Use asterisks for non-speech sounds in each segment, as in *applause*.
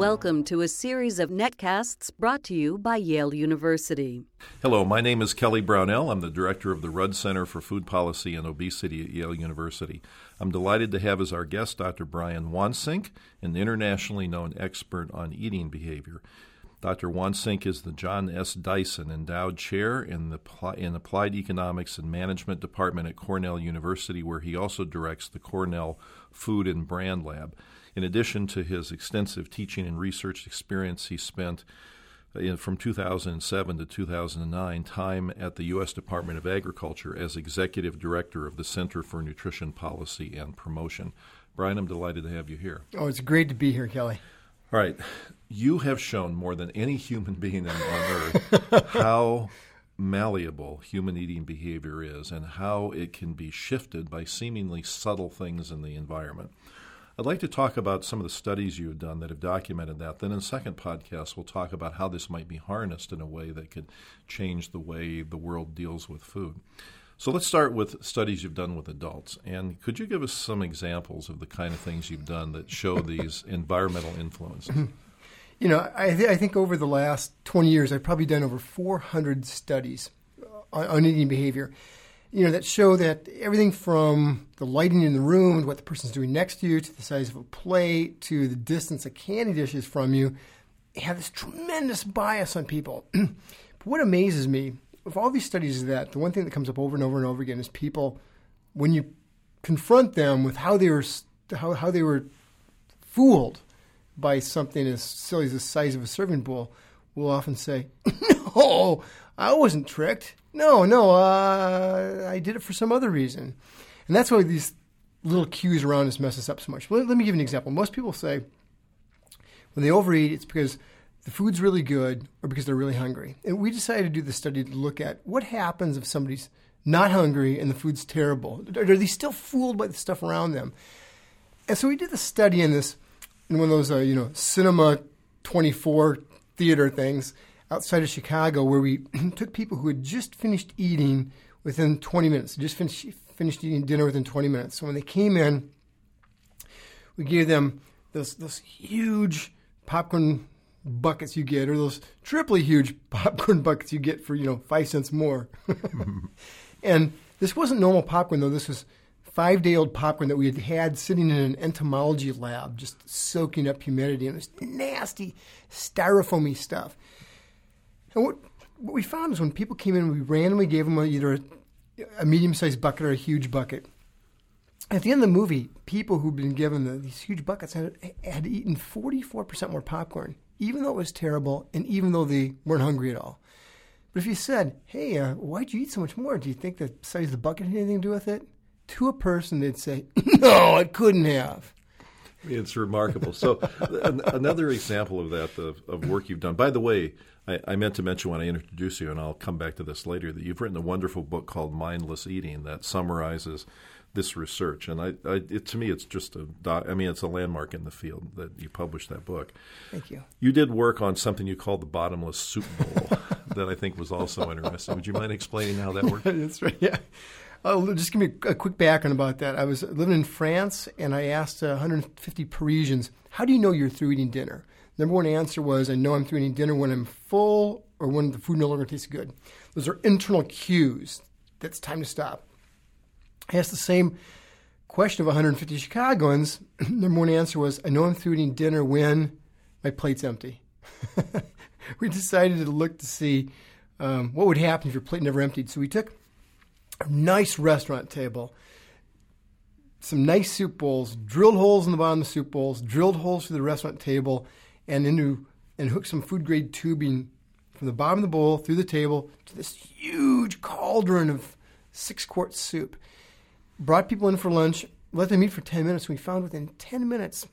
Welcome to a series of netcasts brought to you by Yale University. Hello, my name is Kelly Brownell. I'm the director of the Rudd Center for Food Policy and Obesity at Yale University. I'm delighted to have as our guest Dr. Brian Wansink, an internationally known expert on eating behavior. Dr. Wansink is the John S. Dyson Endowed Chair in the in Applied Economics and Management Department at Cornell University, where he also directs the Cornell Food and Brand Lab. In addition to his extensive teaching and research experience, he spent uh, in, from 2007 to 2009 time at the U.S. Department of Agriculture as executive director of the Center for Nutrition Policy and Promotion. Brian, I'm delighted to have you here. Oh, it's great to be here, Kelly. All right. You have shown more than any human being on earth *laughs* how malleable human eating behavior is and how it can be shifted by seemingly subtle things in the environment. I'd like to talk about some of the studies you've done that have documented that. Then in the second podcast, we'll talk about how this might be harnessed in a way that could change the way the world deals with food. So let's start with studies you've done with adults. And could you give us some examples of the kind of things you've done that show these *laughs* environmental influences? You know, I, th- I, think over the last 20 years, I've probably done over 400 studies on, on eating behavior you know, that show that everything from the lighting in the room and what the person's doing next to you to the size of a plate to the distance a candy dish is from you have this tremendous bias on people. *clears throat* but what amazes me with all these studies is that the one thing that comes up over and over and over again is people, when you confront them with how they were how, how they were fooled by something as silly as the size of a serving bowl, will often say, *laughs* "No, I wasn't tricked. No, no, uh, I did it for some other reason. And that's why these little cues around us mess us up so much. Let, let me give you an example. Most people say when they overeat, it's because the food's really good or because they're really hungry. And we decided to do the study to look at what happens if somebody's not hungry and the food's terrible. Are they still fooled by the stuff around them? And so we did the study in this, in one of those, uh, you know, Cinema 24 theater things outside of Chicago where we *clears throat* took people who had just finished eating within 20 minutes, just finished, finished eating dinner within 20 minutes. So when they came in, we gave them those, those huge popcorn buckets you get, or those triply huge *laughs* popcorn buckets you get for, you know, five cents more. *laughs* and this wasn't normal popcorn, though. This was five day old popcorn that we had had sitting in an entomology lab, just soaking up humidity and this nasty, styrofoamy stuff. And what, what we found is when people came in, we randomly gave them either a, a medium sized bucket or a huge bucket. At the end of the movie, people who'd been given the, these huge buckets had, had eaten 44% more popcorn, even though it was terrible and even though they weren't hungry at all. But if you said, hey, uh, why'd you eat so much more? Do you think the size of the bucket had anything to do with it? To a person, they'd say, *laughs* no, it couldn't have. It's remarkable. So, *laughs* another example of that, of, of work you've done. By the way, I, I, meant to mention when I introduced you, and I'll come back to this later, that you've written a wonderful book called Mindless Eating that summarizes this research. And I, I it, to me, it's just a, I mean, it's a landmark in the field that you published that book. Thank you. You did work on something you called the bottomless soup bowl *laughs* that I think was also interesting. Would you mind explaining how that worked? That's right. Yeah. Oh, just give me a quick background about that. I was living in France, and I asked uh, 150 Parisians, "How do you know you're through eating dinner?" Number one answer was, I know I'm through eating dinner when I'm full or when the food no longer tastes good. Those are internal cues. That's time to stop. I asked the same question of 150 Chicagoans. *clears throat* Number one answer was, I know I'm through eating dinner when my plate's empty. *laughs* we decided to look to see um, what would happen if your plate never emptied. So we took a nice restaurant table, some nice soup bowls, drilled holes in the bottom of the soup bowls, drilled holes through the restaurant table, and into and hooked some food grade tubing from the bottom of the bowl through the table to this huge cauldron of six quart soup. Brought people in for lunch, let them eat for 10 minutes. We found within 10 minutes,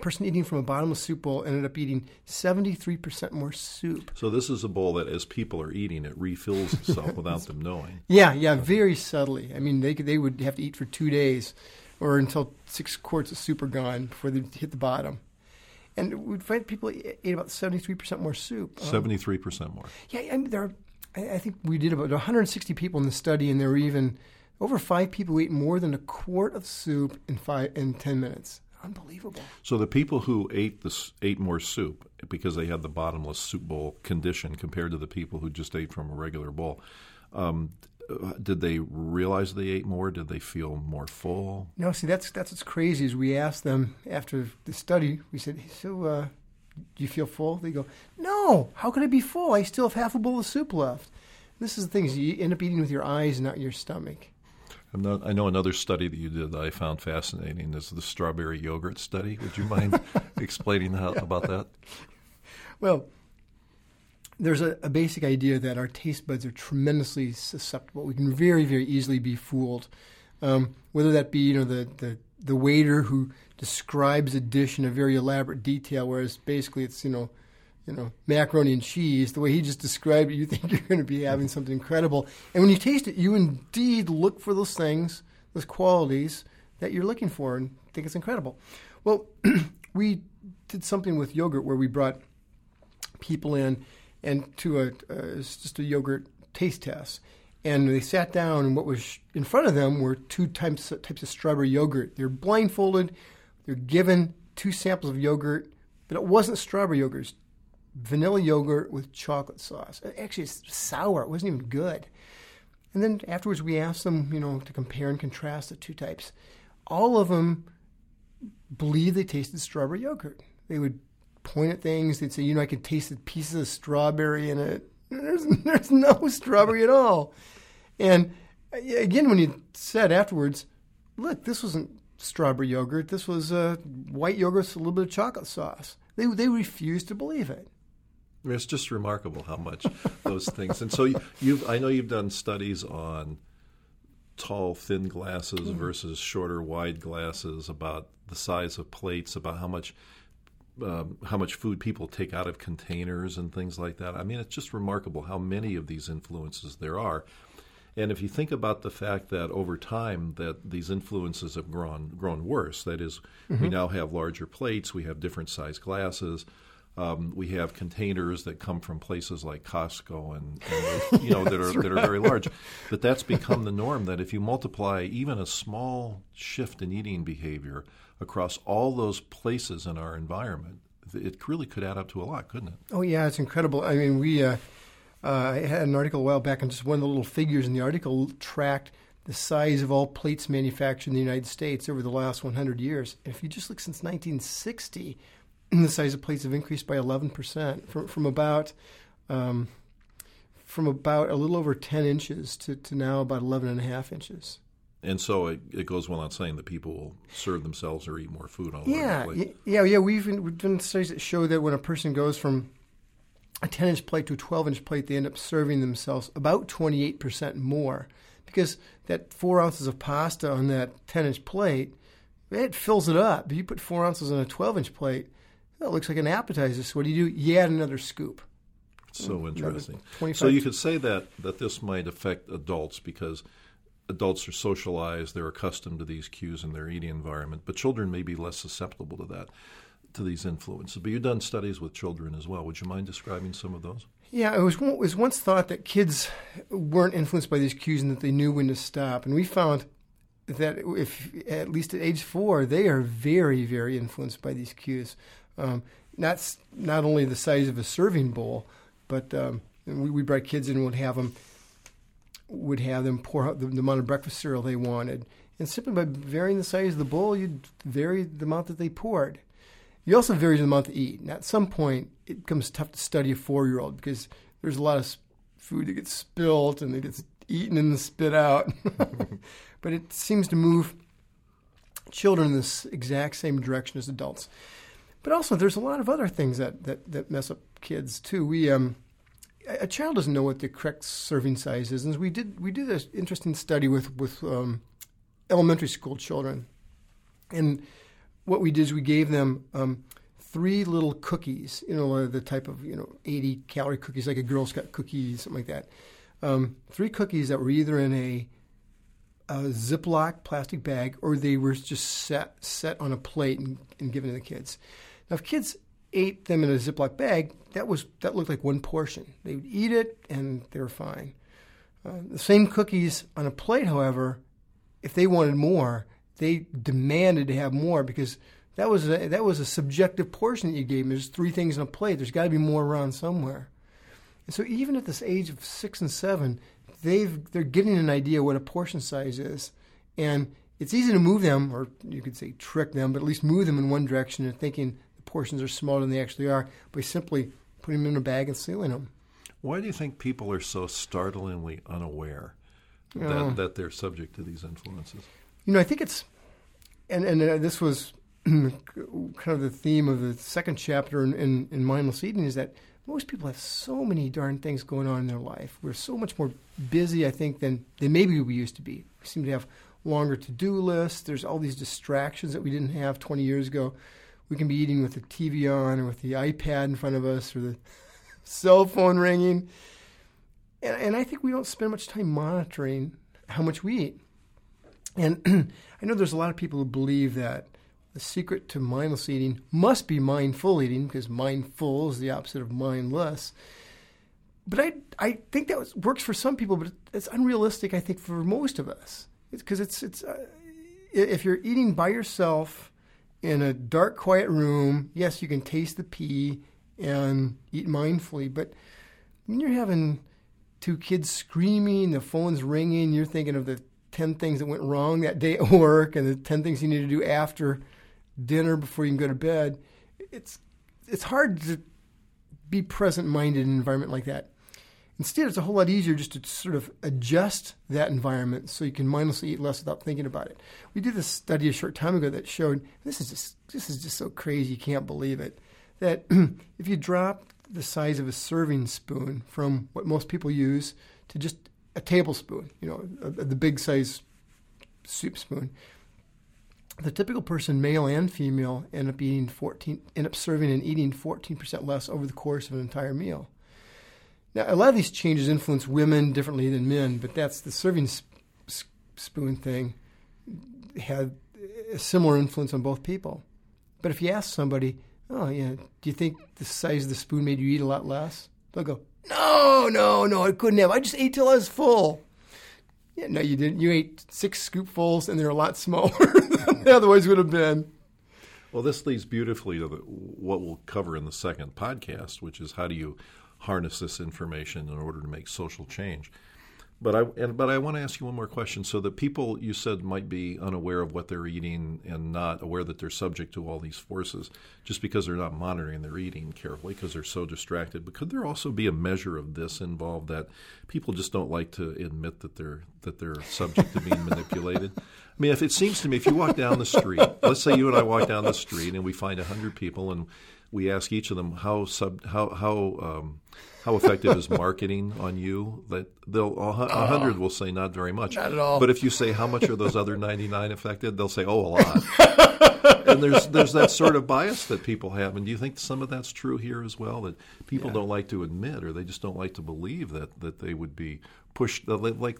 person eating from a bottomless soup bowl ended up eating 73% more soup. So, this is a bowl that as people are eating, it refills itself *laughs* without them knowing. Yeah, yeah, very subtly. I mean, they, they would have to eat for two days or until six quarts of soup are gone before they hit the bottom and we'd find people ate about seventy three percent more soup. Um, seventy three percent more. Yeah, and there. Are, I think we did about 160 people in the study, and there were even over five people who ate more than a quart of soup in five in ten minutes. Unbelievable. So the people who ate this ate more soup because they had the bottomless soup bowl condition compared to the people who just ate from a regular bowl. Um, did they realize they ate more? Did they feel more full? No, see, that's that's what's crazy. Is we asked them after the study, we said, "So, uh, do you feel full?" They go, "No. How could I be full? I still have half a bowl of soup left." This is the thing: is you end up eating with your eyes, not your stomach. Not, i know another study that you did that I found fascinating is the strawberry yogurt study. Would you mind *laughs* explaining how, yeah. about that? Well, there's a, a, basic idea that our taste buds are tremendously susceptible. We can very, very easily be fooled. Um, whether that be, you know, the, the, the waiter who describes a dish in a very elaborate detail, whereas basically it's, you know, you know, macaroni and cheese, the way he just described it, you think *laughs* you're going to be having something incredible. And when you taste it, you indeed look for those things, those qualities that you're looking for and think it's incredible. Well, *clears throat* we did something with yogurt where we brought people in and to a just a yogurt taste test. And they sat down, and what was in front of them were two types types of strawberry yogurt. They're blindfolded. They're given two samples of yogurt, but it wasn't strawberry yogurt vanilla yogurt with chocolate sauce. Actually, it's sour. It wasn't even good. And then afterwards, we asked them, you know, to compare and contrast the two types. All of them believed they tasted strawberry yogurt. They would point at things. They'd say, you know, I could taste the pieces of strawberry in it. There's, *laughs* there's no strawberry at all. And again, when you said afterwards, look, this wasn't strawberry yogurt. This was uh, white yogurt with a little bit of chocolate sauce. They, they refused to believe it. It's just remarkable how much *laughs* those things. And so you've—I know you've done studies on tall, thin glasses mm-hmm. versus shorter, wide glasses, about the size of plates, about how much um, how much food people take out of containers and things like that. I mean, it's just remarkable how many of these influences there are. And if you think about the fact that over time that these influences have grown grown worse, that is, mm-hmm. we now have larger plates, we have different size glasses. Um, we have containers that come from places like Costco and, and *laughs* you know that are right. that are very large. But that's become the norm. That if you multiply even a small shift in eating behavior across all those places in our environment, it really could add up to a lot, couldn't it? Oh yeah, it's incredible. I mean, we uh, uh, I had an article a while back, and just one of the little figures in the article tracked the size of all plates manufactured in the United States over the last 100 years. And if you just look since 1960 *clears throat* the size of plates have increased by 11% from, from about um, from about a little over 10 inches to, to now about 11 and a half inches. And so it, it goes without saying that people will serve themselves or eat more food on yeah, plate. Yeah, yeah. We've, we've done studies that show that when a person goes from a 10 inch plate to a 12 inch plate, they end up serving themselves about 28% more because that four ounces of pasta on that 10 inch plate, it fills it up. If you put four ounces on a 12 inch plate, that looks like an appetizer. So what do you do? You add another scoop. So interesting. So you could say that that this might affect adults because adults are socialized, they're accustomed to these cues in their eating environment, but children may be less susceptible to that, to these influences. But you've done studies with children as well. Would you mind describing some of those? Yeah, it was, it was once thought that kids weren't influenced by these cues and that they knew when to stop. And we found that if at least at age four, they are very, very influenced by these cues. Um, not not only the size of a serving bowl, but um, we, we brought kids in and would have them would have them pour out the, the, amount of breakfast cereal they wanted, and simply by varying the size of the bowl, you'd vary the amount that they poured. You also vary the amount to eat. And at some point, it becomes tough to study a four-year-old because there's a lot of food that gets spilled and it gets eaten and spit out. *laughs* but it seems to move children in this exact same direction as adults. But also, there's a lot of other things that, that, that mess up kids too. We um, a child doesn't know what the correct serving size is, and we did we did this interesting study with with um, elementary school children, and what we did is we gave them um, three little cookies, you know, the type of you know 80 calorie cookies, like a Girl Scout cookie, something like that. Um, three cookies that were either in a, a Ziploc plastic bag or they were just set set on a plate and, and given to the kids. Now, if kids ate them in a Ziploc bag, that was that looked like one portion. They would eat it and they were fine. Uh, the same cookies on a plate, however, if they wanted more, they demanded to have more because that was a, that was a subjective portion that you gave them. There's three things on a plate. There's got to be more around somewhere. And so even at this age of six and seven, they've they're getting an idea what a portion size is, and it's easy to move them, or you could say trick them, but at least move them in one direction and thinking the portions are smaller than they actually are by simply putting them in a bag and sealing them. Why do you think people are so startlingly unaware that, Oh. that they're subject to these influences? You know, I think it's, and and uh, this was *clears throat* kind of the theme of the second chapter in, in, in mindless eating is that most people have so many darn things going on in their life. We're so much more busy, I think, than than maybe we used to be. We seem to have longer to do lists. There's all these distractions that we didn't have 20 years ago. We can be eating with the TV on or with the iPad in front of us or the *laughs* cell phone ringing. And, and I think we don't spend much time monitoring how much we eat. And *clears throat* I know there's a lot of people who believe that the secret to mindless eating must be mindful eating because mindful is the opposite of mindless. But I, I think that was, works for some people, but it's unrealistic, I think, for most of us. Because it's, it's, uh, if you're eating by yourself in a dark, quiet room, yes, you can taste the pea and eat mindfully. But when you're having two kids screaming, the phone's ringing, you're thinking of the 10 things that went wrong that day at work and the 10 things you need to do after dinner before you can go to bed. It's, it's hard to be present minded in an environment like that. Instead, it's a whole lot easier just to sort of adjust that environment so you can mindlessly eat less without thinking about it. We did this study a short time ago that showed this is just this is just so crazy you can't believe it that *clears throat* if you drop the size of a serving spoon from what most people use to just a tablespoon, you know, a, a- the big size soup spoon, the typical person, male and female, end up eating 14, end up serving and eating 14% less over the course of an entire meal. Now, a lot of these changes influence women differently than men, but that's the serving sp- spoon thing had a similar influence on both people. But if you ask somebody, oh, yeah, do you think the size of the spoon made you eat a lot less? They'll go, no, no, no, I couldn't have. I just ate till I was full. Yeah, no, you didn't. You ate six scoopfuls, and they're a lot smaller *laughs* than they otherwise would have been. Well, this leads beautifully to the, what we'll cover in the second podcast, which is how do you harness this information in order to make social change. But I and, but I want to ask you one more question. So the people you said might be unaware of what they're eating and not aware that they're subject to all these forces, just because they're not monitoring their eating carefully because they're so distracted. But could there also be a measure of this involved that people just don't like to admit that they're that they're subject to being manipulated? I mean, if it seems to me, if you walk down the street, let's say you and I walk down the street and we find hundred people and we ask each of them how sub how how um, how effective is *laughs* marketing on you? That they'll a hu- a hundred will say not very much. Not at all. But if you say how much are those other ninety nine affected, they'll say oh a lot. *laughs* and there's there's that sort of bias that people have. And do you think some of that's true here as well? That people don't like to admit, or they just don't like to believe that that they would be pushed like.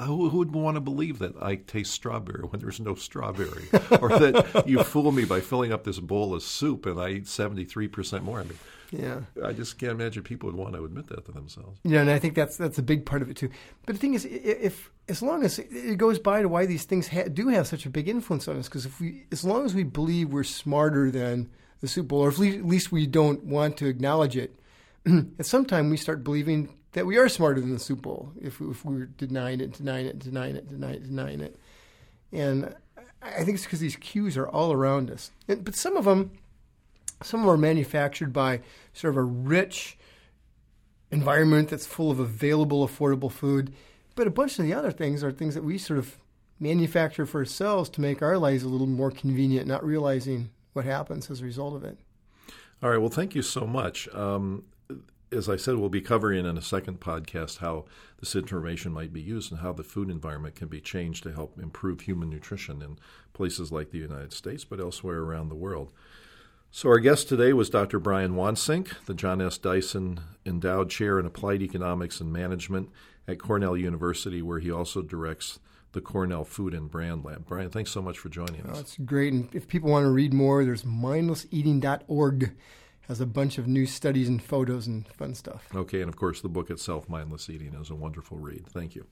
Who, who would want to believe that I taste strawberry when there's no strawberry, *laughs* or that you fool me by filling up this bowl of soup and I eat seventy three percent more? I mean, Yeah. I just can't imagine people would want to admit that to themselves. Yeah, and I think that's that's a big part of it too. But the thing is, if as long as it goes by to why these things ha- do have such a big influence on us, because if we, as long as we believe we're smarter than the soup Bowl, or at least, at least we don't want to acknowledge it, *clears throat* at some time we start believing that we are smarter than the soup bowl if if we were denying it, denying it, denying it, denying it, denying it. And I I think it's because these cues are all around us. And, but some of them, some of them are manufactured by sort of a rich environment that's full of available, affordable food. But a bunch of the other things are things that we sort of manufacture for ourselves to make our lives a little more convenient, not realizing what happens as a result of it. All right. Well, thank you so much. Um, as I said, we'll be covering in a second podcast how this information might be used and how the food environment can be changed to help improve human nutrition in places like the United States, but elsewhere around the world. So, our guest today was Dr. Brian Wansink, the John S. Dyson Endowed Chair in Applied Economics and Management at Cornell University, where he also directs the Cornell Food and Brand Lab. Brian, thanks so much for joining us. Oh, That's great. And if people want to read more, there's mindlesseating.org has a bunch of new studies and photos and fun stuff. Okay, and of course, the book itself, Mindless Eating, is a wonderful read. Thank you.